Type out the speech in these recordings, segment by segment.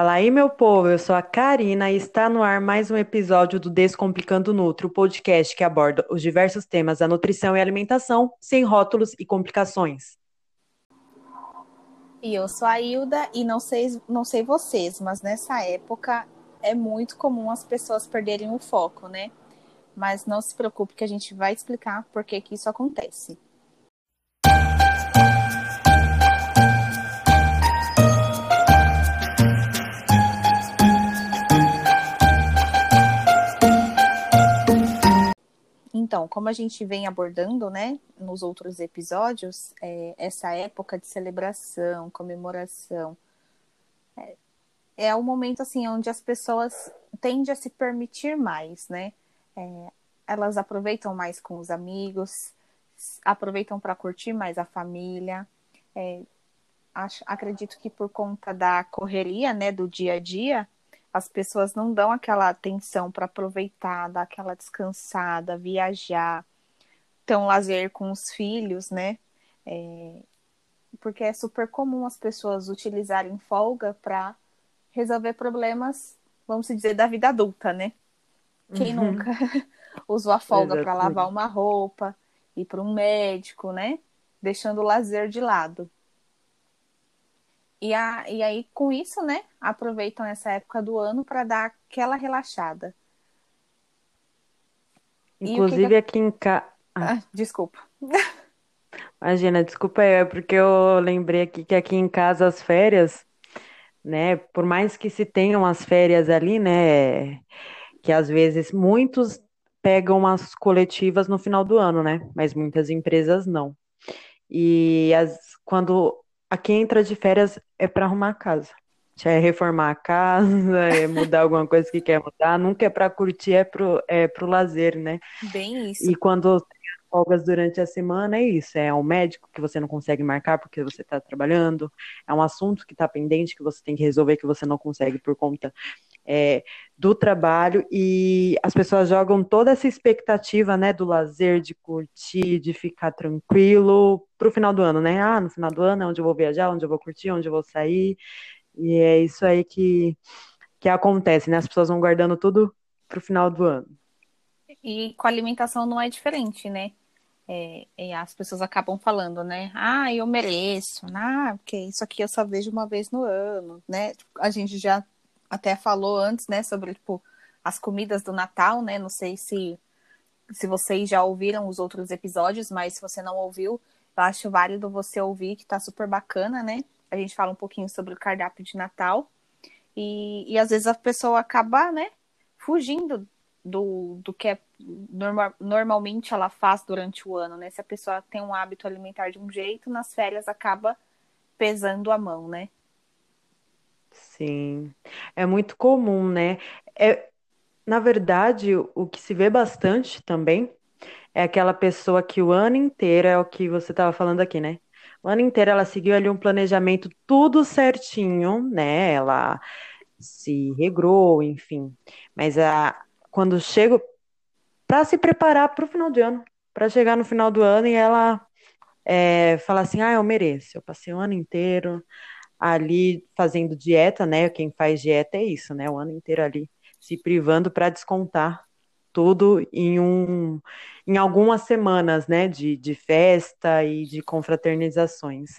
Fala aí, meu povo, eu sou a Karina e está no ar mais um episódio do Descomplicando Nutri, o podcast que aborda os diversos temas da nutrição e alimentação, sem rótulos e complicações. E eu sou a Hilda e não sei, não sei vocês, mas nessa época é muito comum as pessoas perderem o foco, né? Mas não se preocupe que a gente vai explicar por que, que isso acontece. Então, como a gente vem abordando, né, nos outros episódios, é, essa época de celebração, comemoração, é, é um momento assim onde as pessoas tendem a se permitir mais, né? É, elas aproveitam mais com os amigos, aproveitam para curtir mais a família. É, acho, acredito que por conta da correria, né, do dia a dia, as pessoas não dão aquela atenção para aproveitar, dar aquela descansada, viajar, ter um lazer com os filhos, né? É, porque é super comum as pessoas utilizarem folga para resolver problemas, vamos dizer, da vida adulta, né? Quem uhum. nunca usou a folga para lavar uma roupa, ir para um médico, né? Deixando o lazer de lado. E, a, e aí, com isso, né, aproveitam essa época do ano para dar aquela relaxada. Inclusive que... aqui em casa. Ah. Ah, desculpa. Imagina, desculpa, é porque eu lembrei aqui que aqui em casa as férias, né, por mais que se tenham as férias ali, né, que às vezes muitos pegam as coletivas no final do ano, né, mas muitas empresas não. E as, quando a quem entra de férias é para arrumar a casa. É reformar a casa, é mudar alguma coisa que quer mudar, nunca é para curtir, é pro, é pro lazer, né? Bem isso. E quando folgas durante a semana, é isso. É um médico que você não consegue marcar porque você está trabalhando, é um assunto que está pendente que você tem que resolver que você não consegue por conta é, do trabalho e as pessoas jogam toda essa expectativa, né, do lazer, de curtir, de ficar tranquilo para o final do ano, né? Ah, no final do ano é onde eu vou viajar, onde eu vou curtir, onde eu vou sair. E é isso aí que, que acontece, né? As pessoas vão guardando tudo para o final do ano. E com a alimentação não é diferente, né? É, é, as pessoas acabam falando, né? Ah, eu mereço, ah, porque isso aqui eu só vejo uma vez no ano, né? A gente já até falou antes, né, sobre tipo as comidas do Natal, né? Não sei se se vocês já ouviram os outros episódios, mas se você não ouviu, eu acho válido você ouvir, que tá super bacana, né? A gente fala um pouquinho sobre o cardápio de Natal. E, e às vezes a pessoa acaba, né, fugindo do, do que é normal, normalmente ela faz durante o ano, né? Se a pessoa tem um hábito alimentar de um jeito, nas férias acaba pesando a mão, né? Sim, é muito comum, né? É, na verdade, o que se vê bastante também é aquela pessoa que o ano inteiro é o que você estava falando aqui, né? O ano inteiro ela seguiu ali um planejamento tudo certinho, né? Ela se regrou, enfim. Mas a, quando chega para se preparar para o final de ano, para chegar no final do ano e ela é, fala assim: ah, eu mereço, eu passei o ano inteiro ali fazendo dieta, né? Quem faz dieta é isso, né? O ano inteiro ali se privando para descontar tudo em um em algumas semanas, né, de, de festa e de confraternizações.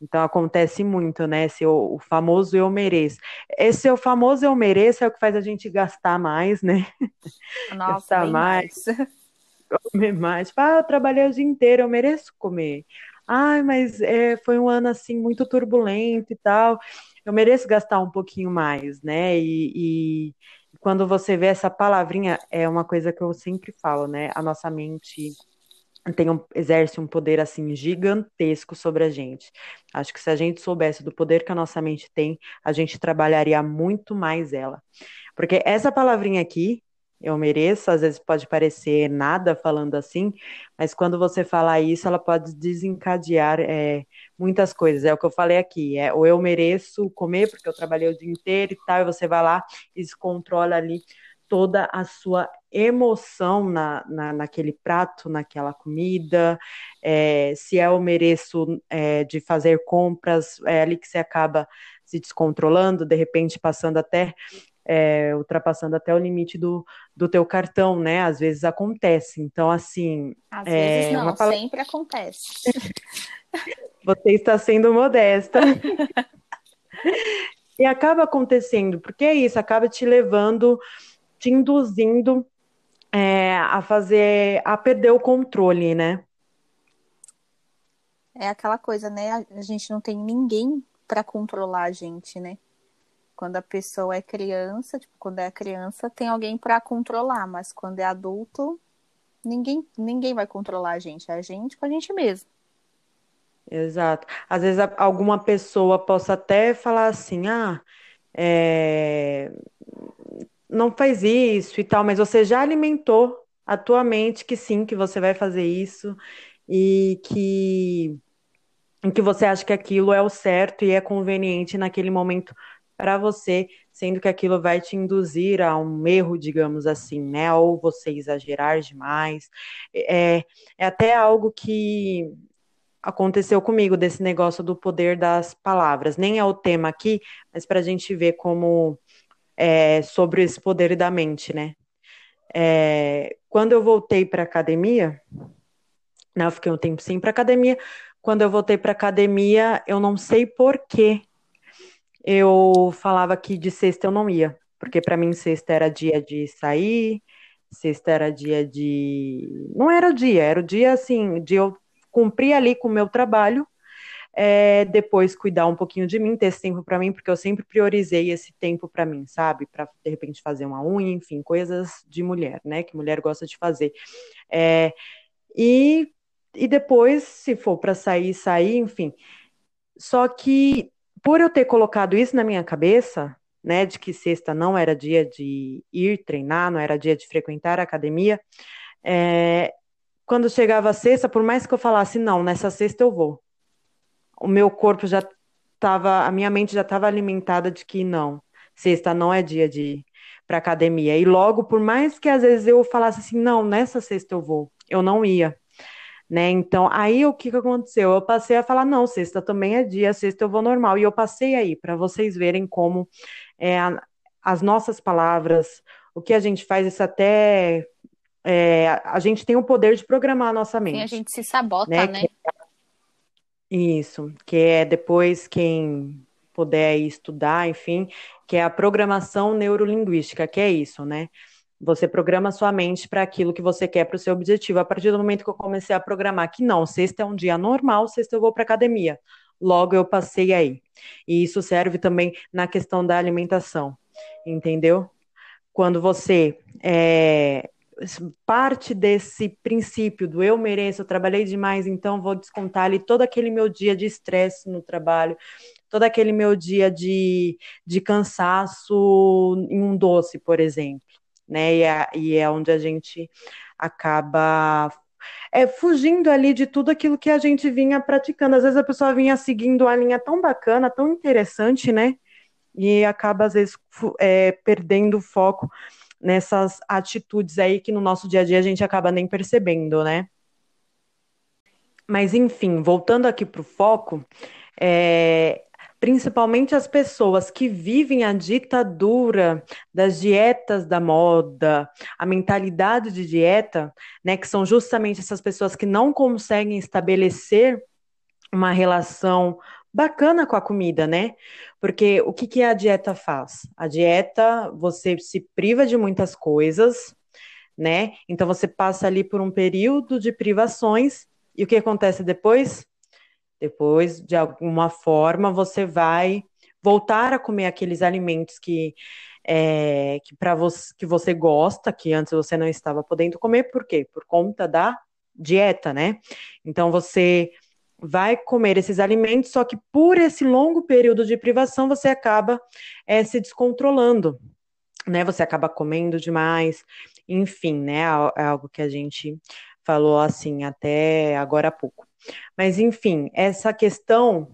Então acontece muito, né? Esse o, o, famoso eu mereço. Esse é o famoso eu mereço é o que faz a gente gastar mais, né? Nossa, gastar mais, mais. comer mais. Ah, eu trabalhei o dia inteiro, eu mereço comer ai, mas é, foi um ano assim muito turbulento e tal, eu mereço gastar um pouquinho mais, né? E, e quando você vê essa palavrinha, é uma coisa que eu sempre falo, né? A nossa mente tem um, exerce um poder assim gigantesco sobre a gente. Acho que se a gente soubesse do poder que a nossa mente tem, a gente trabalharia muito mais ela. Porque essa palavrinha aqui, eu mereço, às vezes pode parecer nada falando assim, mas quando você falar isso, ela pode desencadear é, muitas coisas. É o que eu falei aqui, é ou eu mereço comer porque eu trabalhei o dia inteiro e tal, e você vai lá e descontrola ali toda a sua emoção na, na, naquele prato, naquela comida, é, se é eu mereço é, de fazer compras, é ali que você acaba se descontrolando, de repente passando até é, ultrapassando até o limite do, do teu cartão, né? Às vezes acontece. Então, assim. Às é, vezes não, palavra... sempre acontece. Você está sendo modesta. e acaba acontecendo, porque é isso, acaba te levando, te induzindo é, a fazer, a perder o controle, né? É aquela coisa, né? A gente não tem ninguém para controlar a gente, né? Quando a pessoa é criança, tipo, quando é criança, tem alguém para controlar, mas quando é adulto, ninguém, ninguém vai controlar a gente, é a gente com a gente mesmo. Exato. Às vezes alguma pessoa possa até falar assim, ah, é... não faz isso e tal, mas você já alimentou a tua mente que sim, que você vai fazer isso e que, e que você acha que aquilo é o certo e é conveniente naquele momento para você, sendo que aquilo vai te induzir a um erro, digamos assim, né? Ou você exagerar demais. É, é até algo que aconteceu comigo desse negócio do poder das palavras. Nem é o tema aqui, mas para a gente ver como é, sobre esse poder da mente, né? É, quando eu voltei para academia, né, eu fiquei um tempo sem para academia. Quando eu voltei para academia, eu não sei por quê eu falava que de sexta eu não ia, porque para mim sexta era dia de sair, sexta era dia de. Não era o dia, era o dia assim, de eu cumprir ali com o meu trabalho, é, depois cuidar um pouquinho de mim, ter esse tempo para mim, porque eu sempre priorizei esse tempo para mim, sabe? Para de repente fazer uma unha, enfim, coisas de mulher, né? Que mulher gosta de fazer. É, e, e depois, se for para sair, sair, enfim. Só que por eu ter colocado isso na minha cabeça, né, de que sexta não era dia de ir treinar, não era dia de frequentar a academia, é, quando chegava a sexta, por mais que eu falasse, não, nessa sexta eu vou, o meu corpo já estava, a minha mente já estava alimentada de que não, sexta não é dia de ir para academia. E logo, por mais que às vezes eu falasse assim, não, nessa sexta eu vou, eu não ia né? Então, aí o que, que aconteceu? Eu passei a falar, não, sexta também é dia, sexta eu vou normal. E eu passei aí, para vocês verem como é, as nossas palavras, o que a gente faz, isso até. É, a gente tem o poder de programar a nossa mente. Sim, a gente se sabota, né? né? Isso, que é depois quem puder estudar, enfim, que é a programação neurolinguística, que é isso, né? Você programa sua mente para aquilo que você quer para o seu objetivo. A partir do momento que eu comecei a programar que não, sexta é um dia normal, sexta eu vou para academia. Logo eu passei aí. E isso serve também na questão da alimentação, entendeu? Quando você é, parte desse princípio do eu mereço, eu trabalhei demais, então vou descontar ali todo aquele meu dia de estresse no trabalho, todo aquele meu dia de, de cansaço em um doce, por exemplo né? E é, e é onde a gente acaba é, fugindo ali de tudo aquilo que a gente vinha praticando. Às vezes a pessoa vinha seguindo uma linha tão bacana, tão interessante, né? E acaba, às vezes, é, perdendo o foco nessas atitudes aí que no nosso dia a dia a gente acaba nem percebendo, né? Mas, enfim, voltando aqui para o foco, é, principalmente as pessoas que vivem a ditadura das dietas da moda, a mentalidade de dieta, né, que são justamente essas pessoas que não conseguem estabelecer uma relação bacana com a comida, né? Porque o que, que a dieta faz? A dieta, você se priva de muitas coisas, né? Então você passa ali por um período de privações e o que acontece depois? Depois, de alguma forma, você vai voltar a comer aqueles alimentos que é, que para você que você gosta, que antes você não estava podendo comer, por quê? Por conta da dieta, né? Então você vai comer esses alimentos, só que por esse longo período de privação você acaba é, se descontrolando, né? Você acaba comendo demais, enfim, né? É algo que a gente falou assim até agora há pouco. Mas, enfim, essa questão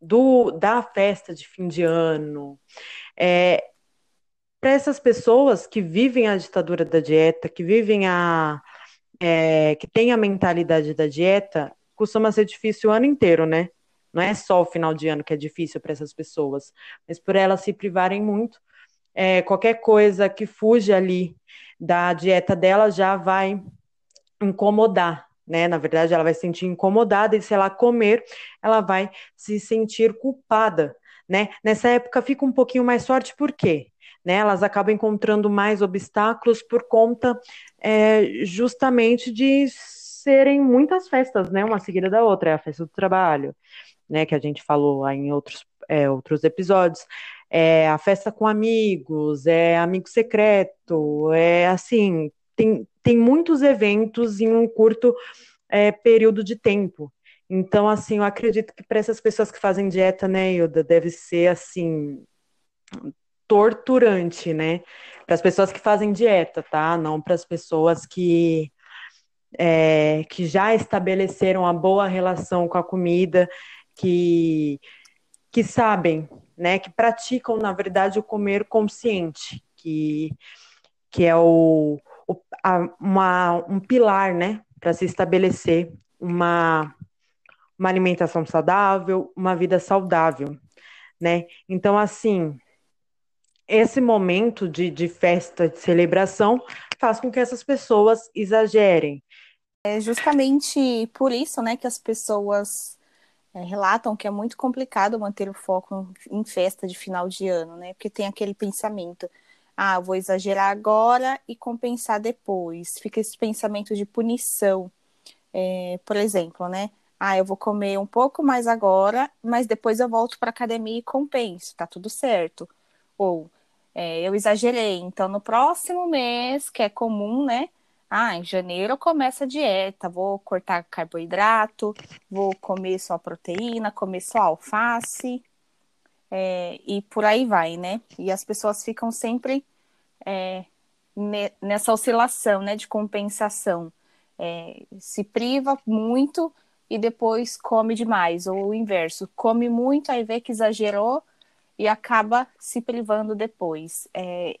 do, da festa de fim de ano, é, para essas pessoas que vivem a ditadura da dieta, que vivem a. É, que tem a mentalidade da dieta, costuma ser difícil o ano inteiro, né? Não é só o final de ano que é difícil para essas pessoas, mas por elas se privarem muito. É, qualquer coisa que fuja ali da dieta dela já vai incomodar, né? Na verdade, ela vai se sentir incomodada e se ela comer, ela vai se sentir culpada, né? Nessa época fica um pouquinho mais forte, por quê? Né, elas acabam encontrando mais obstáculos por conta é, justamente de serem muitas festas, né? Uma seguida da outra, é a festa do trabalho, né? Que a gente falou em outros, é, outros episódios. É a festa com amigos, é amigo secreto, é assim, tem, tem muitos eventos em um curto é, período de tempo. Então, assim, eu acredito que para essas pessoas que fazem dieta, né, Ilda, deve ser assim torturante, né? Para as pessoas que fazem dieta, tá? Não para as pessoas que é, que já estabeleceram uma boa relação com a comida, que que sabem, né? Que praticam, na verdade, o comer consciente, que que é o, o a, uma, um pilar, né? Para se estabelecer uma uma alimentação saudável, uma vida saudável, né? Então, assim, esse momento de, de festa, de celebração, faz com que essas pessoas exagerem. É justamente por isso, né, que as pessoas é, relatam que é muito complicado manter o foco em festa de final de ano, né? Porque tem aquele pensamento, ah, vou exagerar agora e compensar depois. Fica esse pensamento de punição. É, por exemplo, né? Ah, eu vou comer um pouco mais agora, mas depois eu volto para academia e compenso, tá tudo certo. Ou é, eu exagerei, então no próximo mês, que é comum, né? Ah, em janeiro eu começo a dieta, vou cortar carboidrato, vou comer só proteína, comer só alface, é, e por aí vai, né? E as pessoas ficam sempre é, nessa oscilação, né, de compensação. É, se priva muito e depois come demais, ou o inverso, come muito, aí vê que exagerou e acaba se privando depois. É,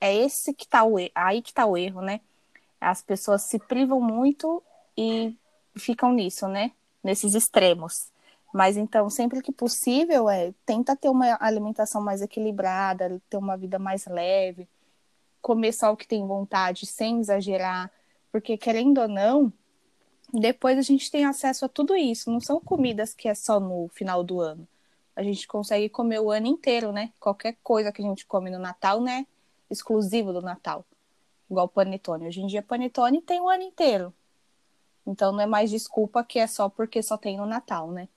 é esse que tá o aí que está o erro, né? As pessoas se privam muito e ficam nisso, né? Nesses extremos. Mas então, sempre que possível, é, tenta ter uma alimentação mais equilibrada, ter uma vida mais leve, comer só o que tem vontade, sem exagerar, porque querendo ou não, depois a gente tem acesso a tudo isso. Não são comidas que é só no final do ano. A gente consegue comer o ano inteiro, né? Qualquer coisa que a gente come no Natal, né? Exclusivo do Natal. Igual panetone. Hoje em dia, panetone tem o ano inteiro. Então não é mais desculpa que é só porque só tem no Natal, né?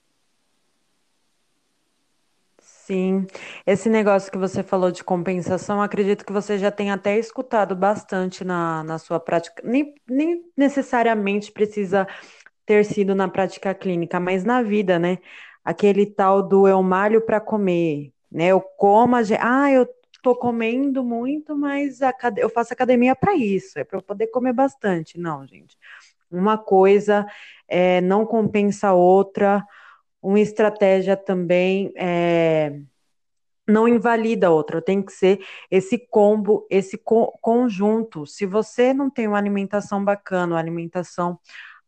Sim, esse negócio que você falou de compensação, acredito que você já tenha até escutado bastante na, na sua prática. Nem, nem necessariamente precisa ter sido na prática clínica, mas na vida, né? Aquele tal do eu malho para comer, né? Eu como, a, ah, eu tô comendo muito, mas eu faço academia para isso, é para eu poder comer bastante. Não, gente. Uma coisa é, não compensa a outra uma estratégia também é, não invalida a outra, tem que ser esse combo, esse co conjunto. Se você não tem uma alimentação bacana, uma alimentação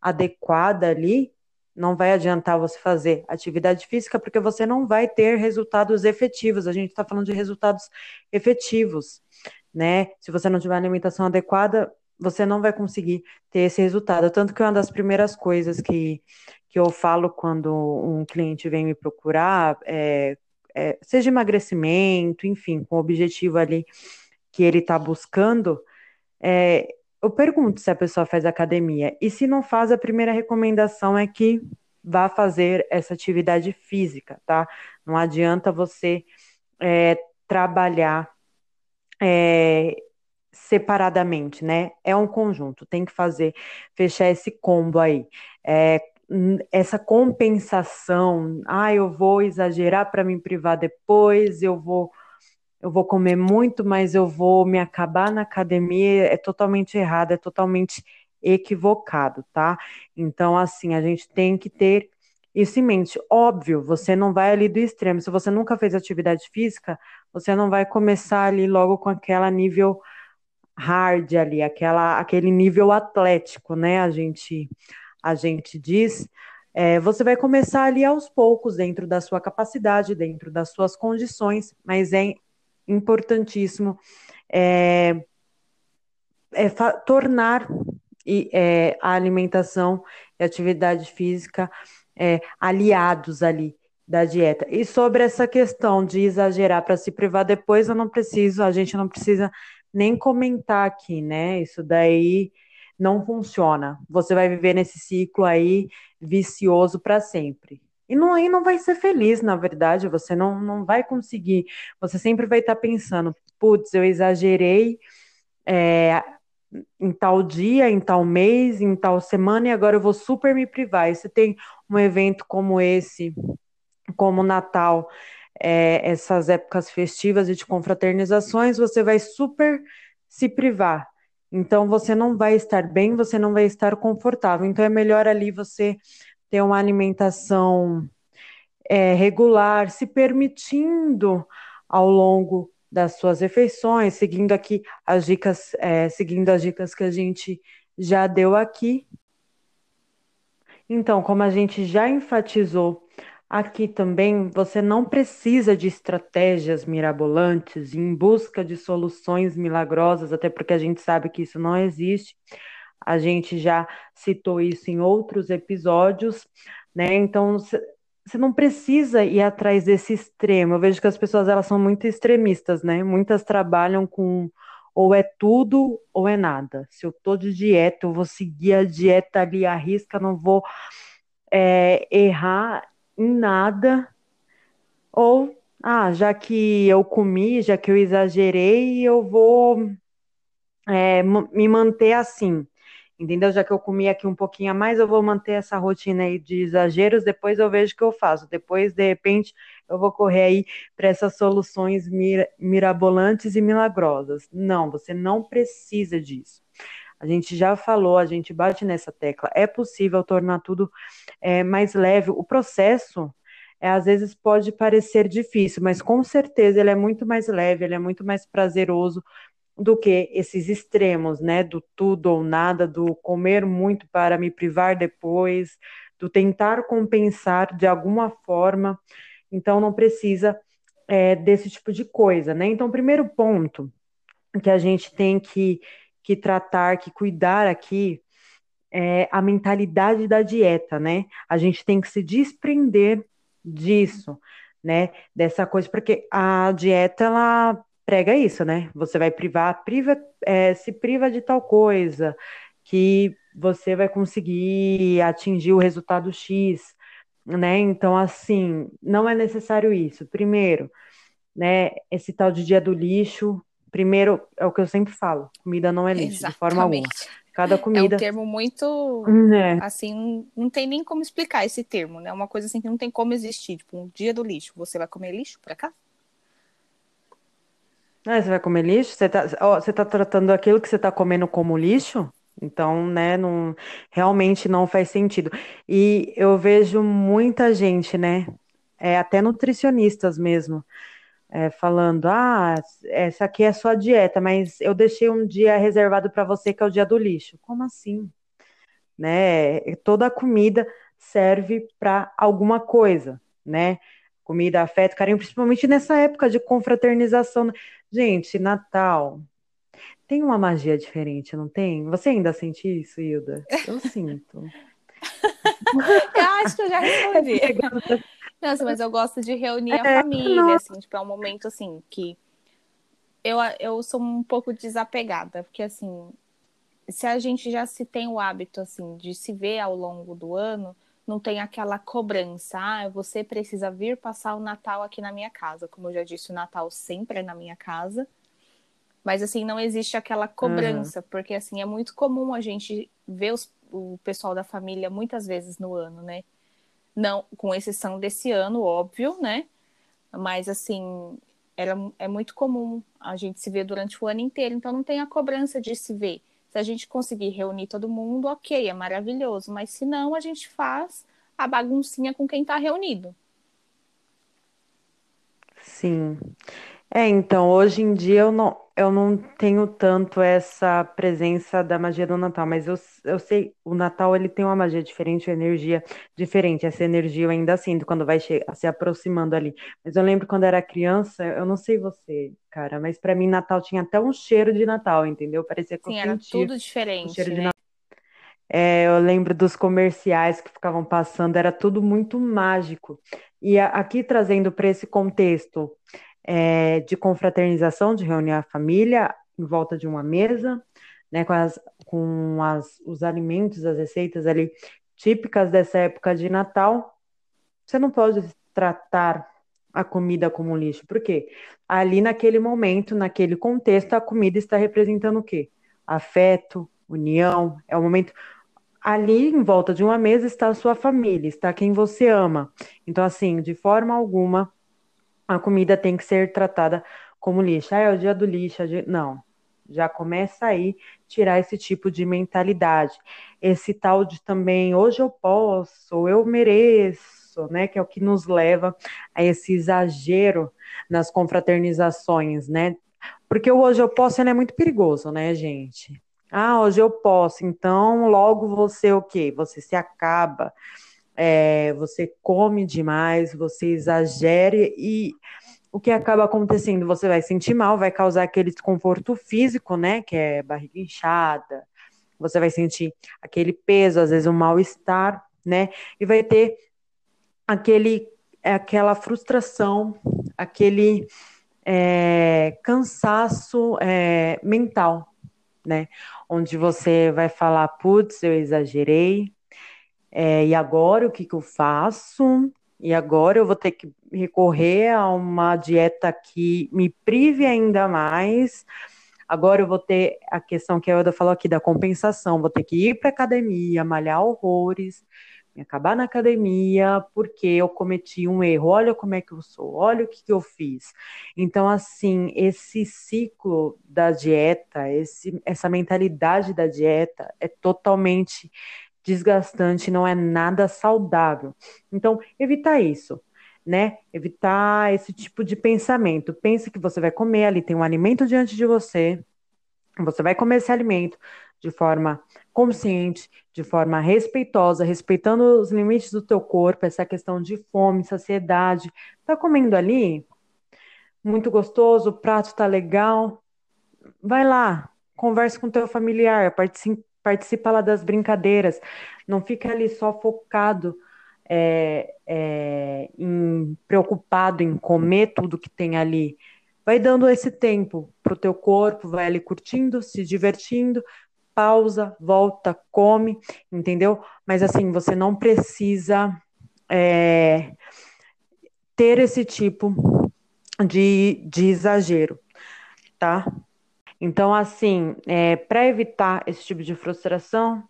adequada ali, não vai adiantar você fazer atividade física, porque você não vai ter resultados efetivos. A gente está falando de resultados efetivos, né? Se você não tiver alimentação adequada, você não vai conseguir ter esse resultado. Tanto que uma das primeiras coisas que, que eu falo quando um cliente vem me procurar, é, é, seja emagrecimento, enfim, com o objetivo ali que ele está buscando, é, eu pergunto se a pessoa faz academia. E se não faz, a primeira recomendação é que vá fazer essa atividade física, tá? Não adianta você é, trabalhar é, separadamente, né? É um conjunto, tem que fazer, fechar esse combo aí. É, essa compensação, ah, eu vou exagerar para me privar depois, eu vou eu vou comer muito, mas eu vou me acabar na academia, é totalmente errado, é totalmente equivocado, tá? Então, assim, a gente tem que ter isso em mente. Óbvio, você não vai ali do extremo. Se você nunca fez atividade física, você não vai começar ali logo com aquela nível hard ali, aquela, aquele nível atlético, né? A gente, a gente diz, É, você vai começar ali aos poucos, dentro da sua capacidade, dentro das suas condições, mas é importantíssimo é, é, tornar é, a alimentação e atividade física é, aliados ali da dieta. E sobre essa questão de exagerar para se privar depois, eu não preciso, a gente não precisa nem comentar aqui, né? Isso daí não funciona. Você vai viver nesse ciclo aí vicioso para sempre. E não, não vai ser feliz, na verdade, você não, não vai conseguir. Você sempre vai estar pensando, putz, eu exagerei é, em tal dia, em tal mês, em tal semana, e agora eu vou super me privar. E você tem um evento como esse, como Natal, é, essas épocas festivas e de confraternizações, você vai super se privar. Então você não vai estar bem, você não vai estar confortável. Então é melhor ali você ter uma alimentação é, regular, se permitindo ao longo das suas refeições, seguindo aqui as dicas, é, seguindo as dicas que a gente já deu aqui. Então, como a gente já enfatizou aqui também, você não precisa de estratégias mirabolantes em busca de soluções milagrosas, até porque a gente sabe que isso não existe. A gente já citou isso em outros episódios, né? Então, você não precisa ir atrás desse extremo. Eu vejo que as pessoas elas são muito extremistas, né? Muitas trabalham com ou é tudo ou é nada. Se eu tô de dieta, eu vou seguir a dieta ali à risca, não vou é, errar em nada. Ou, ah, já que eu comi, já que eu exagerei, eu vou é, me manter assim entendeu? Já que eu comi aqui um pouquinho a mais, eu vou manter essa rotina aí de exageros, depois eu vejo o que eu faço. Depois, de repente, eu vou correr aí para essas soluções mir mirabolantes e milagrosas. Não, você não precisa disso. A gente já falou, a gente bate nessa tecla. É possível tornar tudo é, mais leve. O processo, é, às vezes, pode parecer difícil, mas com certeza ele é muito mais leve, ele é muito mais prazeroso do que esses extremos, né? Do tudo ou nada, do comer muito para me privar depois, do tentar compensar de alguma forma. Então, não precisa é, desse tipo de coisa, né? Então, primeiro ponto que a gente tem que, que tratar, que cuidar aqui, é a mentalidade da dieta, né? A gente tem que se desprender disso, né? Dessa coisa, porque a dieta, ela prega isso, né? Você vai privar, priva, é, se priva de tal coisa, que você vai conseguir atingir o resultado X, né? Então, assim, não é necessário isso. Primeiro, né, esse tal de dia do lixo, primeiro, é o que eu sempre falo, comida não é lixo, Exatamente. de forma alguma. Cada comida. É um termo muito. É. Assim, não tem nem como explicar esse termo, né? É uma coisa assim que não tem como existir. Tipo, um dia do lixo. Você vai comer lixo por acaso? Ah, você vai comer lixo? Você tá, ó, você tá tratando aquilo que você tá comendo como lixo? Então, né, não, realmente não faz sentido. E eu vejo muita gente, né, é, até nutricionistas mesmo, é, falando: ah, essa aqui é sua dieta, mas eu deixei um dia reservado para você que é o dia do lixo. Como assim? Né? Toda comida serve para alguma coisa, né? Comida, afeto, carinho, principalmente nessa época de confraternização. Gente, Natal tem uma magia diferente, não tem? Você ainda sente isso, Hilda? Eu sinto. eu acho que eu já respondi. Nossa, mas eu gosto de reunir a é, família, não. assim, tipo, é um momento assim que eu, eu sou um pouco desapegada, porque assim, se a gente já se tem o hábito assim de se ver ao longo do ano, não tem aquela cobrança, ah, você precisa vir passar o Natal aqui na minha casa. Como eu já disse, o Natal sempre é na minha casa. Mas assim, não existe aquela cobrança, uhum. porque assim, é muito comum a gente ver os, o pessoal da família muitas vezes no ano, né? Não, com exceção desse ano, óbvio, né? Mas assim, era, é muito comum a gente se ver durante o ano inteiro, então não tem a cobrança de se ver. Se a gente conseguir reunir todo mundo, ok, é maravilhoso. Mas se não, a gente faz a baguncinha com quem está reunido. Sim. É, então, hoje em dia eu não, eu não tenho tanto essa presença da magia do Natal, mas eu, eu sei, o Natal ele tem uma magia diferente, uma energia diferente. Essa energia eu ainda sinto quando vai che- se aproximando ali. Mas eu lembro quando era criança, eu não sei você, cara, mas pra mim Natal tinha até um cheiro de Natal, entendeu? Parecia que eu Sim, era tudo o cheiro diferente, de né? É, eu lembro dos comerciais que ficavam passando, era tudo muito mágico. E a- aqui trazendo para esse contexto é, de confraternização, de reunir a família em volta de uma mesa, né, com, as, com as, os alimentos, as receitas ali típicas dessa época de Natal, você não pode tratar a comida como lixo, porque ali naquele momento, naquele contexto, a comida está representando o quê? Afeto, união, é o momento Ali em volta de uma mesa está a sua família, está quem você ama. Então, assim, de forma alguma, a comida tem que ser tratada como lixo. Ah, é o dia do lixo. é dia- Não. Já começa aí tirar esse tipo de mentalidade. Esse tal de também, hoje eu posso, eu mereço, né? Que é o que nos leva a esse exagero nas confraternizações, né? Porque o hoje eu posso é muito perigoso, né, gente? Ah, hoje eu posso, então logo você o quê? Você se acaba, é, você come demais, você exagere e o que acaba acontecendo? Você vai sentir mal, vai causar aquele desconforto físico, né? Que é barriga inchada, você vai sentir aquele peso, às vezes um mal-estar, né? E vai ter aquele, aquela frustração, aquele é, cansaço é, mental, né? Onde você vai falar, putz, eu exagerei, é, e agora o que que eu faço? E agora eu vou ter que recorrer a uma dieta que me prive ainda mais. Agora eu vou ter a questão que a Elda falou aqui da compensação, vou ter que ir para academia, malhar horrores, me acabar na academia porque eu cometi um erro. Olha como é que eu sou, olha o que, que eu fiz. Então, assim, esse ciclo da dieta, esse, essa mentalidade da dieta é totalmente desgastante, não é nada saudável. Então, evitar isso, né? Evitar esse tipo de pensamento. Pense que você vai comer ali, tem um alimento diante de você, você vai comer esse alimento de forma consciente, de forma respeitosa, respeitando os limites do teu corpo, essa questão de fome, saciedade. Tá comendo ali? Muito gostoso, o prato tá legal. Vai lá, converse com teu familiar, participe, participa lá das brincadeiras. Não fica ali só focado, é, é, em, preocupado em comer tudo que tem ali. Vai dando esse tempo pro teu corpo, vai ali curtindo, se divertindo, pausa, volta, come, entendeu? Mas assim, você não precisa é, ter esse tipo de, de exagero, tá? Então, assim, é, para evitar esse tipo de frustração,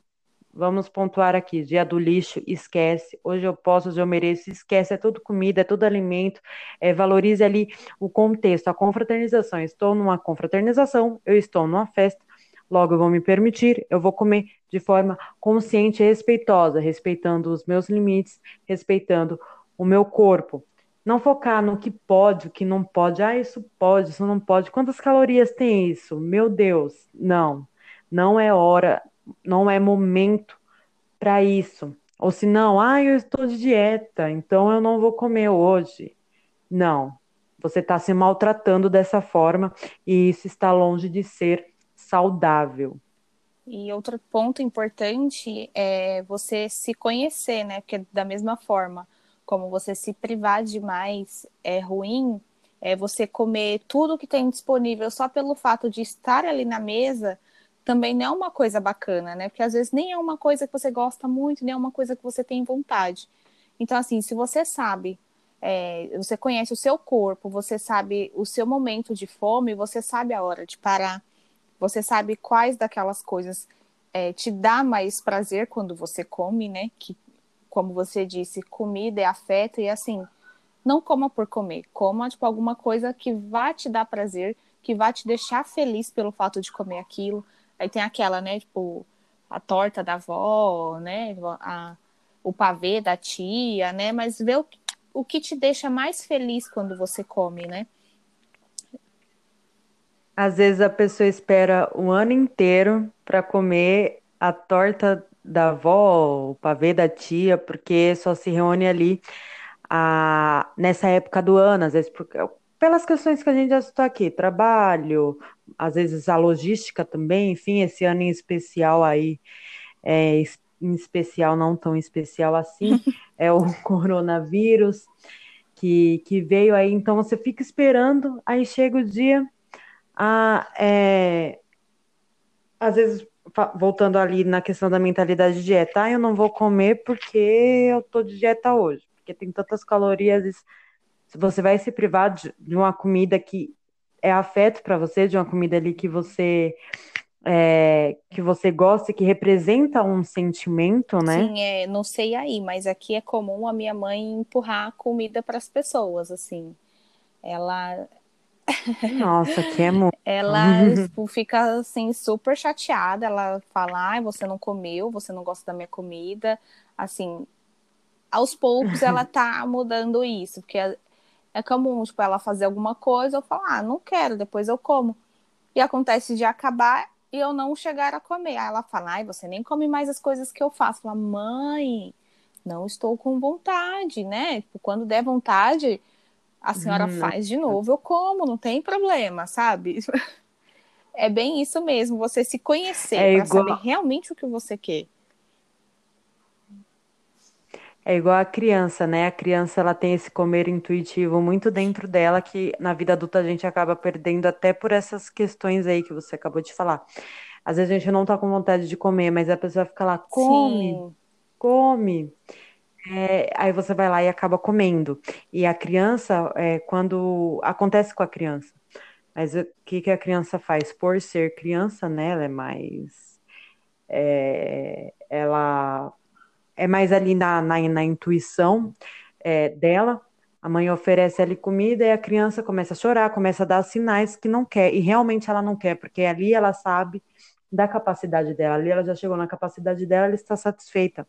vamos pontuar aqui: dia do lixo, esquece. Hoje eu posso, hoje eu mereço, esquece. É tudo comida, é tudo alimento. É, valorize ali o contexto, a confraternização. Estou numa confraternização, eu estou numa festa, logo eu vou me permitir, eu vou comer de forma consciente e respeitosa, respeitando os meus limites, respeitando o meu corpo. Não focar no que pode, o que não pode. Ah, isso pode, isso não pode. Quantas calorias tem isso? Meu Deus, não. Não é hora, não é momento para isso. Ou se não, ah, eu estou de dieta, então eu não vou comer hoje. Não. Você está se maltratando dessa forma e isso está longe de ser saudável. E outro ponto importante é você se conhecer, né? Porque da mesma forma como você se privar demais é ruim, é você comer tudo que tem disponível só pelo fato de estar ali na mesa, também não é uma coisa bacana, né? Porque às vezes nem é uma coisa que você gosta muito, nem é uma coisa que você tem vontade. Então, assim, se você sabe, é, você conhece o seu corpo, você sabe o seu momento de fome, você sabe a hora de parar, você sabe quais daquelas coisas é, te dá mais prazer quando você come, né? Que, como você disse, comida é afeto e assim, não coma por comer, coma tipo alguma coisa que vá te dar prazer, que vá te deixar feliz pelo fato de comer aquilo. Aí tem aquela, né, tipo, a torta da avó, né, a, o pavê da tia, né, mas vê o, o que te deixa mais feliz quando você come, né? Às vezes a pessoa espera o ano inteiro para comer a torta da avó, o pavê da tia, porque só se reúne ali a, nessa época do ano, às vezes porque, pelas questões que a gente já citou aqui, trabalho, às vezes a logística também, enfim, esse ano em especial aí, é, em especial, não tão especial assim, é o coronavírus que, que veio aí, então você fica esperando, aí chega o dia a, é, às vezes, voltando ali na questão da mentalidade de dieta, ah, eu não vou comer porque eu tô de dieta hoje, porque tem tantas calorias. Se você vai se privar de, de uma comida que é afeto para você, de uma comida ali que você é, que você gosta, que representa um sentimento, né? Sim, é, não sei aí, mas aqui é comum a minha mãe empurrar comida para as pessoas, assim. Ela nossa, que é muito. Ela tipo, fica assim super chateada. Ela fala: ah, você não comeu, você não gosta da minha comida. Assim, aos poucos ela tá mudando isso, porque é, é comum, tipo, ela fazer alguma coisa, eu falo, ah, não quero, depois eu como. E acontece de acabar e eu não chegar a comer. Aí ela fala, ai, você nem come mais as coisas que eu faço. Fala, mãe, não estou com vontade, né? Tipo, quando der vontade, a senhora hum, faz de novo, eu como, não tem problema, sabe? É bem isso mesmo, você se conhecer é para igual... saber realmente o que você quer. É igual a criança, né? A criança ela tem esse comer intuitivo muito dentro dela que na vida adulta a gente acaba perdendo até por essas questões aí que você acabou de falar. Às vezes a gente não tá com vontade de comer, mas a pessoa fica lá, come, Sim. come. É, aí você vai lá e acaba comendo. E a criança, é, quando acontece com a criança, mas o que, que a criança faz? Por ser criança, né? Ela é mais. É, ela é mais ali na, na, na intuição é, dela. A mãe oferece ali comida e a criança começa a chorar, começa a dar sinais que não quer. E realmente ela não quer, porque ali ela sabe da capacidade dela. Ali ela já chegou na capacidade dela, ela está satisfeita.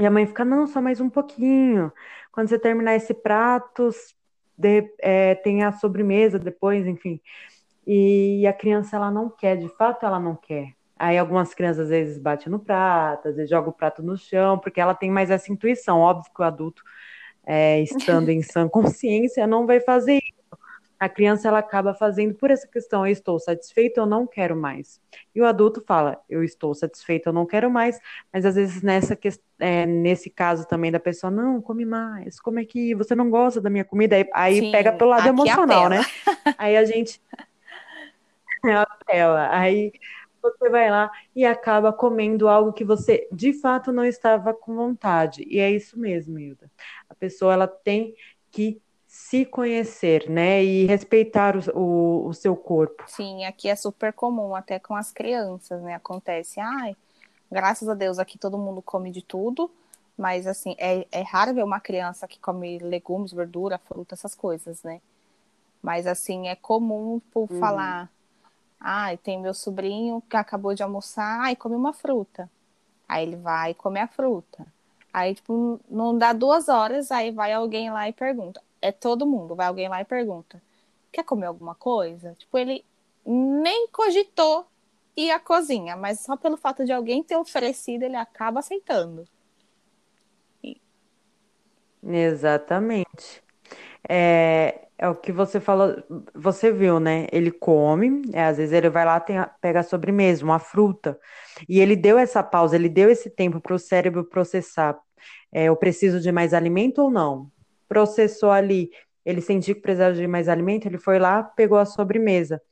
E a mãe fica, não, só mais um pouquinho. Quando você terminar esse prato, de, é, tem a sobremesa depois, enfim. E a criança, ela não quer, de fato, ela não quer. Aí algumas crianças às vezes batem no prato, às vezes jogam o prato no chão, porque ela tem mais essa intuição. Óbvio que o adulto, é, estando em sã consciência, não vai fazer isso a criança ela acaba fazendo por essa questão, eu estou satisfeito, eu não quero mais. E o adulto fala, eu estou satisfeito, eu não quero mais, mas às vezes nessa é, nesse caso também da pessoa, não, come mais, como é que você não gosta da minha comida? Aí, aí Sim, pega pelo lado emocional, né? Aí a gente é a tela, aí você vai lá e acaba comendo algo que você de fato não estava com vontade. E é isso mesmo, Hilda. A pessoa ela tem que se conhecer, né, e respeitar o, o, o, seu corpo. Sim, aqui é super comum, até com as crianças, né, acontece, ai, graças a Deus aqui todo mundo come de tudo, mas assim, é, é raro ver uma criança que come legumes, verdura, fruta, essas coisas, né, mas assim, é comum por uhum. falar, ai, tem meu sobrinho que acabou de almoçar, ai, come uma fruta, aí ele vai comer a fruta, Aí, tipo, não dá duas horas, aí vai alguém lá e pergunta: é todo mundo. Vai alguém lá e pergunta: quer comer alguma coisa? Tipo, ele nem cogitou ir à cozinha, mas só pelo fato de alguém ter oferecido, ele acaba aceitando. Exatamente. É, é o que você falou, você viu, né? Ele come, é, às vezes ele vai lá, tem, pega a sobremesa, uma fruta, e ele deu essa pausa, ele deu esse tempo para o cérebro processar. É, eu preciso de mais alimento ou não? Processou ali, ele sentiu que precisava de mais alimento, ele foi lá, pegou a sobremesa.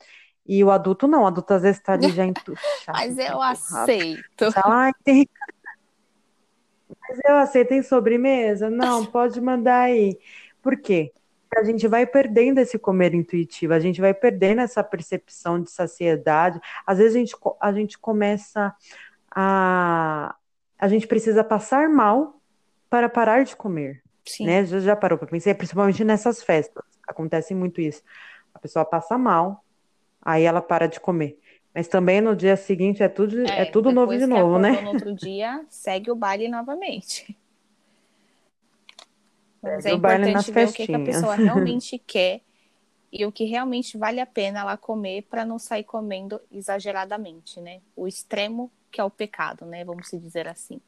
E o adulto não, o adulto às vezes está ali já entuchado. Mas eu aceito. Tá tem... Mas eu aceito, tem sobremesa? Não, pode mandar aí. Por quê? A gente vai perdendo esse comer intuitivo, a gente vai perdendo essa percepção de saciedade. Às vezes a gente, a gente começa a. A gente precisa passar mal para parar de comer. Sim. Né? Já, já parou para pensar, principalmente nessas festas. Acontece muito isso. A pessoa passa mal, aí ela para de comer. Mas também no dia seguinte é tudo, é, é tudo novo de novo, né? No outro dia, segue o baile novamente. Mas é, é importante ver o que, que, a pessoa realmente quer e o que realmente vale a pena ela comer para não sair comendo exageradamente, né? O extremo que é o pecado, né? Vamos se dizer assim.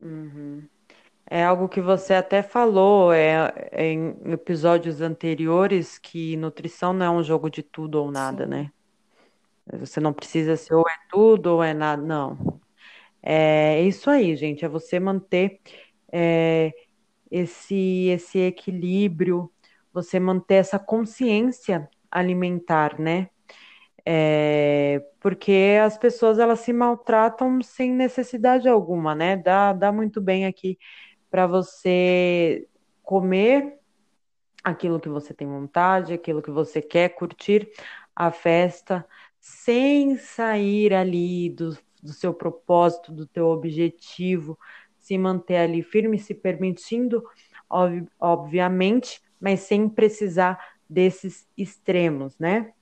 Uhum. É algo que você até falou é, é, em episódios anteriores que nutrição não é um jogo de tudo ou nada, Sim. né? Você não precisa ser ou é tudo ou é nada, não. É isso aí, gente, é você manter é, esse, esse equilíbrio, você manter essa consciência alimentar, né? É, porque as pessoas elas se maltratam sem necessidade alguma, né? Dá, dá muito bem aqui para você comer aquilo que você tem vontade, aquilo que você quer, curtir a festa sem sair ali do, do seu propósito, do teu objetivo, se manter ali firme, se permitindo, ob, obviamente, mas sem precisar desses extremos, né?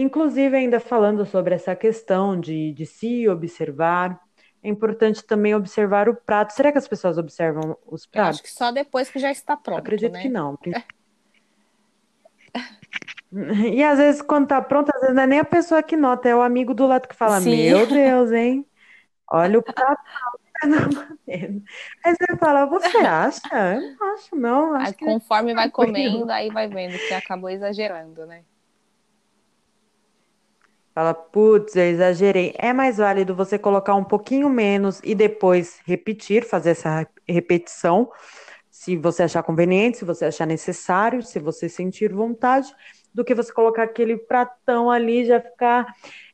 Inclusive, ainda falando sobre essa questão de, de se observar, é importante também observar o prato. Será que as pessoas observam os pratos? Eu acho que só depois que já está pronto. Acredito né? que não. E às vezes, quando tá pronto, às vezes não é nem a pessoa que nota, é o amigo do lado que fala: Sim. Meu Deus, hein? Olha o prato batendo. Aí você fala: Você acha? Eu não acho, não. Acho Aí, conforme vai comendo, aí vai vendo que acabou exagerando, né? Fala, putz, eu exagerei. É mais válido você colocar um pouquinho menos e depois repetir, fazer essa repetição, se você achar conveniente, se você achar necessário, se você sentir vontade, do que você colocar aquele pratão ali já ficar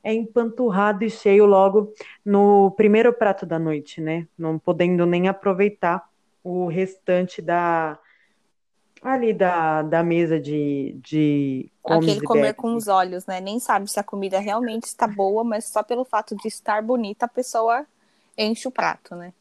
é, empanturrado e cheio logo no primeiro prato da noite, né? Não podendo nem aproveitar o restante da ali da, da mesa de, de comes Aquele comer bebes. com os olhos, né? Nem sabe se a comida realmente está boa, mas só pelo fato de estar bonita, a pessoa enche o prato, né?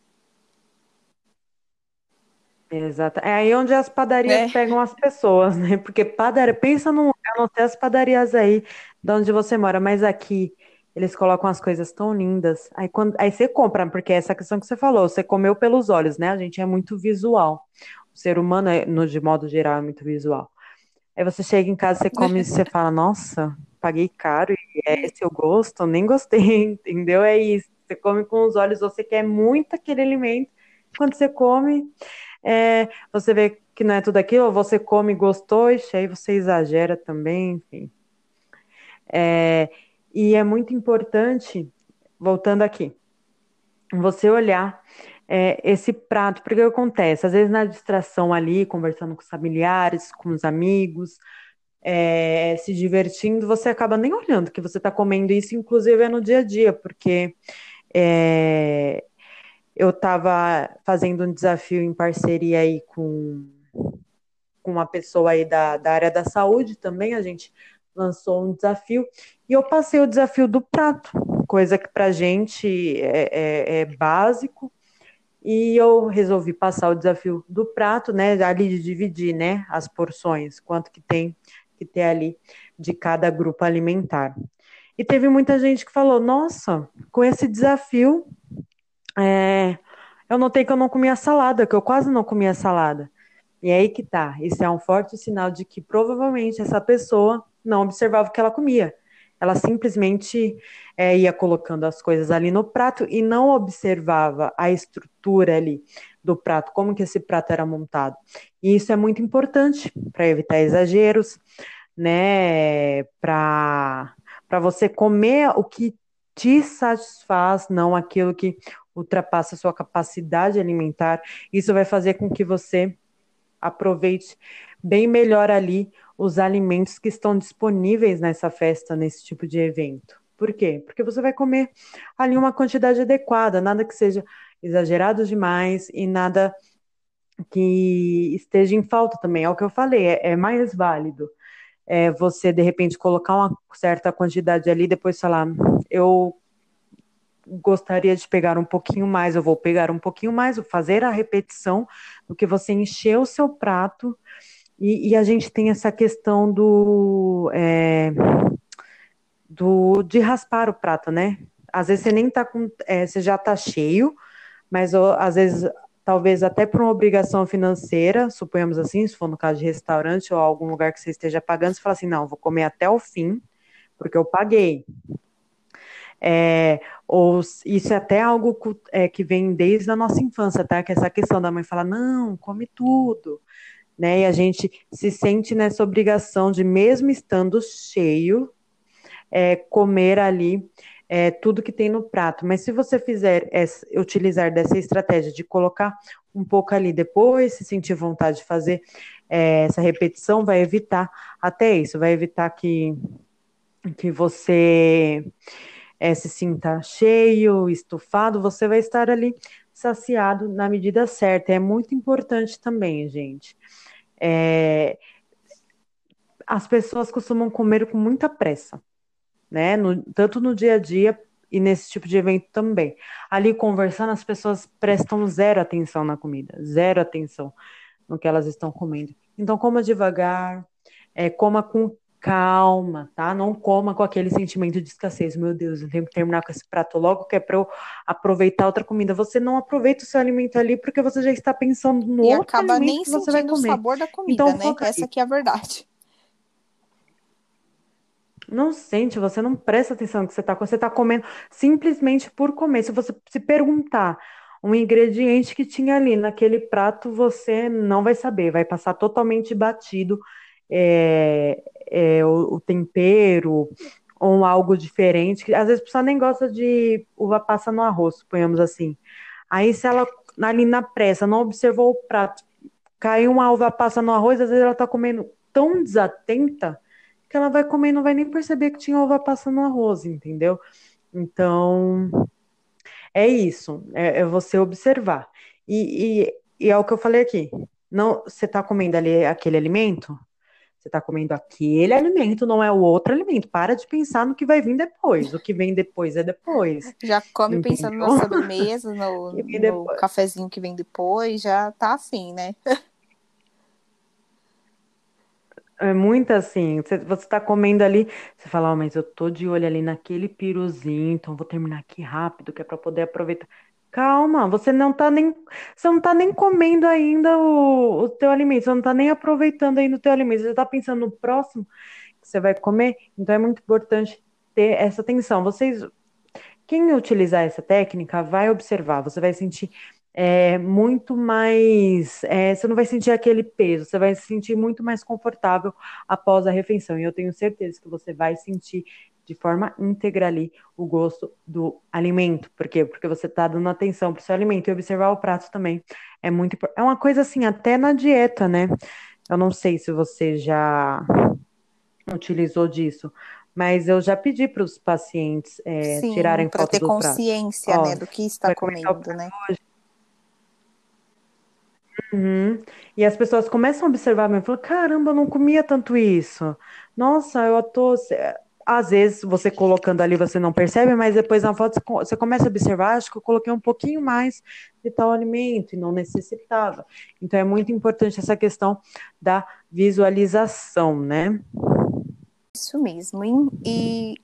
Exato. É aí onde as padarias É. pegam as pessoas, né? Porque padaria, pensa num lugar, não sei as padarias aí de onde você mora, mas aqui eles colocam as coisas tão lindas. Aí quando, aí você compra, porque é essa questão que você falou, você comeu pelos olhos, né? A gente é muito visual. O ser humano, é, no, de modo geral, é muito visual. Aí você chega em casa, você come e você fala, nossa, paguei caro e é esse o gosto, nem gostei, entendeu? É isso. Você come com os olhos, você quer muito aquele alimento. Quando você come, é, você vê que não é tudo aquilo, você come, gostou, e aí você exagera também, enfim. É, e é muito importante, voltando aqui, você olhar é, esse prato, porque o que acontece? Às vezes na distração ali, conversando com os familiares, com os amigos, é, se divertindo, você acaba nem olhando que você está comendo isso, inclusive é no dia a dia, porque é, eu estava fazendo um desafio em parceria aí com, com uma pessoa aí da, da área da saúde também, a gente lançou um desafio e eu passei o desafio do prato, coisa que pra gente é, é, é básico, e eu resolvi passar o desafio do prato, né, ali de dividir, né, as porções, quanto que tem que ter ali de cada grupo alimentar. E teve muita gente que falou, nossa, com esse desafio, é, eu notei que eu não comia salada, que eu quase não comia salada. E aí que tá, isso é um forte sinal de que provavelmente essa pessoa não observava o que ela comia. Ela simplesmente é, ia colocando as coisas ali no prato e não observava a estrutura ali do prato, como que esse prato era montado. E isso é muito importante para evitar exageros, né? Para você comer o que te satisfaz, não aquilo que ultrapassa a sua capacidade alimentar. Isso vai fazer com que você aproveite bem melhor ali os alimentos que estão disponíveis nessa festa, nesse tipo de evento. Por quê? Porque você vai comer ali uma quantidade adequada, nada que seja exagerado demais e nada que esteja em falta também. É o que eu falei, é, é mais válido é, você de repente colocar uma certa quantidade ali, depois falar, eu gostaria de pegar um pouquinho mais, eu vou pegar um pouquinho mais, fazer a repetição do que você encher o seu prato. E, e a gente tem essa questão do, é, do de raspar o prato, né? Às vezes você nem tá com, é, você já tá cheio, mas às vezes talvez até por uma obrigação financeira, suponhamos assim, se for no caso de restaurante ou algum lugar que você esteja pagando, você fala assim, não, vou comer até o fim, porque eu paguei. É, ou isso é até algo é, que vem desde a nossa infância, tá? Que é essa questão da mãe falar, não, come tudo, né? E a gente se sente nessa obrigação de, mesmo estando cheio, é, comer ali é, tudo que tem no prato. Mas se você fizer essa, utilizar dessa estratégia de colocar um pouco ali depois, se sentir vontade de fazer é, essa repetição, vai evitar até isso, vai evitar que, que você é, se sinta cheio, estufado, você vai estar ali saciado na medida certa. É muito importante também, gente. É, as pessoas costumam comer com muita pressa né? No, tanto no dia a dia e nesse tipo de evento também. Ali conversando, as pessoas prestam zero atenção na comida, zero atenção no que elas estão comendo. Então, coma devagar, é, coma com calma, tá? Não coma com aquele sentimento de escassez. Meu Deus, eu tenho que terminar com esse prato logo, que é para eu aproveitar outra comida. Você não aproveita o seu alimento ali porque você já está pensando no e outro acaba alimento nem que você vai comer. o sabor da comida, então, né? Essa aqui é a verdade. Não sente, você não presta atenção no que você está Você está comendo simplesmente por comer. Se você se perguntar um ingrediente que tinha ali naquele prato, você não vai saber, vai passar totalmente batido é, é, o, o, tempero ou algo diferente. Às vezes a pessoa nem gosta de uva passa no arroz, suponhamos assim. Aí se ela ali na pressa não observou o prato, caiu uma uva passa no arroz, às vezes ela está comendo tão desatenta que ela vai comer e não vai nem perceber que tinha uva passa no arroz, entendeu? Então, é isso, é, é você observar. E, e, e, é o que eu falei aqui. Não, você está comendo ali aquele alimento? Você está comendo aquele alimento, não é o outro alimento. Para de pensar no que vai vir depois. O que vem depois é depois. Já come entendeu? pensando na sobremesa, no, no cafezinho que vem depois, já tá assim, né? É muito assim, você, você tá comendo ali, você fala, oh, mas eu tô de olho ali naquele piruzinho, então vou terminar aqui rápido, que é para poder aproveitar. Calma, você não tá nem, você não tá nem comendo ainda o, o teu alimento, você não tá nem aproveitando ainda o teu alimento, você tá pensando no próximo que você vai comer, então é muito importante ter essa atenção. Vocês, quem utilizar essa técnica vai observar, você vai sentir é, muito mais. É, você não vai sentir aquele peso, você vai se sentir muito mais confortável após a refeição. E eu tenho certeza que você vai sentir de forma íntegra ali o gosto do alimento. Por quê? Porque você está dando atenção para o seu alimento e observar o prato também. É muito É uma coisa assim, até na dieta, né? Eu não sei se você já utilizou disso, mas eu já pedi para os pacientes é, Sim, tirarem foto do prato. Para ter consciência, né, do que está comendo, né? Hoje, Uhum. E as pessoas começam a observar mesmo, falam, caramba, eu não comia tanto isso. Nossa, eu tô. Às vezes você colocando ali você não percebe, mas depois na foto você começa a observar, acho que eu coloquei um pouquinho mais de tal alimento e não necessitava. Então é muito importante essa questão da visualização, né? Isso mesmo. E,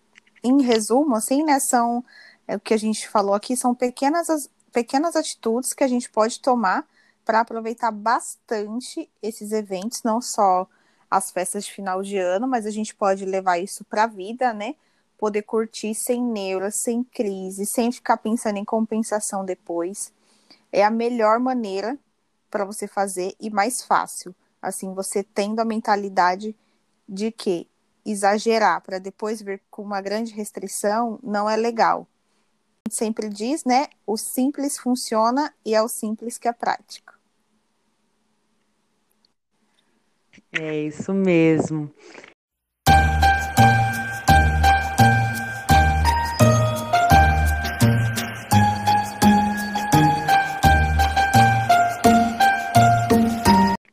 em resumo, assim, né, são é, o que a gente falou aqui, são pequenas, pequenas atitudes que a gente pode tomar para aproveitar bastante esses eventos, não só as festas de final de ano, mas a gente pode levar isso para a vida, né? Poder curtir sem neuras, sem crise, sem ficar pensando em compensação depois. É a melhor maneira para você fazer e mais fácil. Assim, você tendo a mentalidade de que exagerar para depois vir com uma grande restrição não é legal. Sempre diz, né? O simples funciona e é o simples que é prática. É isso mesmo.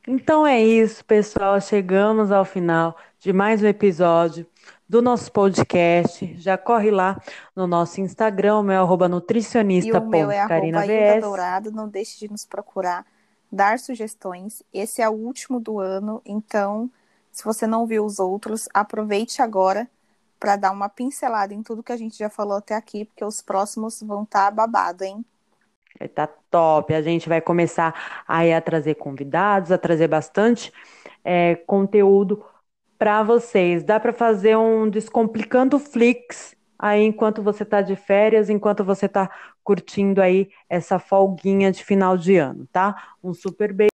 Então é isso, pessoal. Chegamos ao final de mais um episódio do nosso podcast. Já corre lá no nosso Instagram, meu é arroba nutricionista. E o meu é arroba Dourado. Não deixe de nos procurar dar sugestões. Esse é o último do ano, então, se você não viu os outros, aproveite agora para dar uma pincelada em tudo que a gente já falou até aqui, porque os próximos vão estar tá babado, hein? Vai tá top. A gente vai começar aí a trazer convidados, a trazer bastante é, conteúdo para vocês. Dá para fazer um Descomplicando Flix aí enquanto você está de férias, enquanto você está curtindo aí essa folguinha de final de ano, tá? Um super beijo.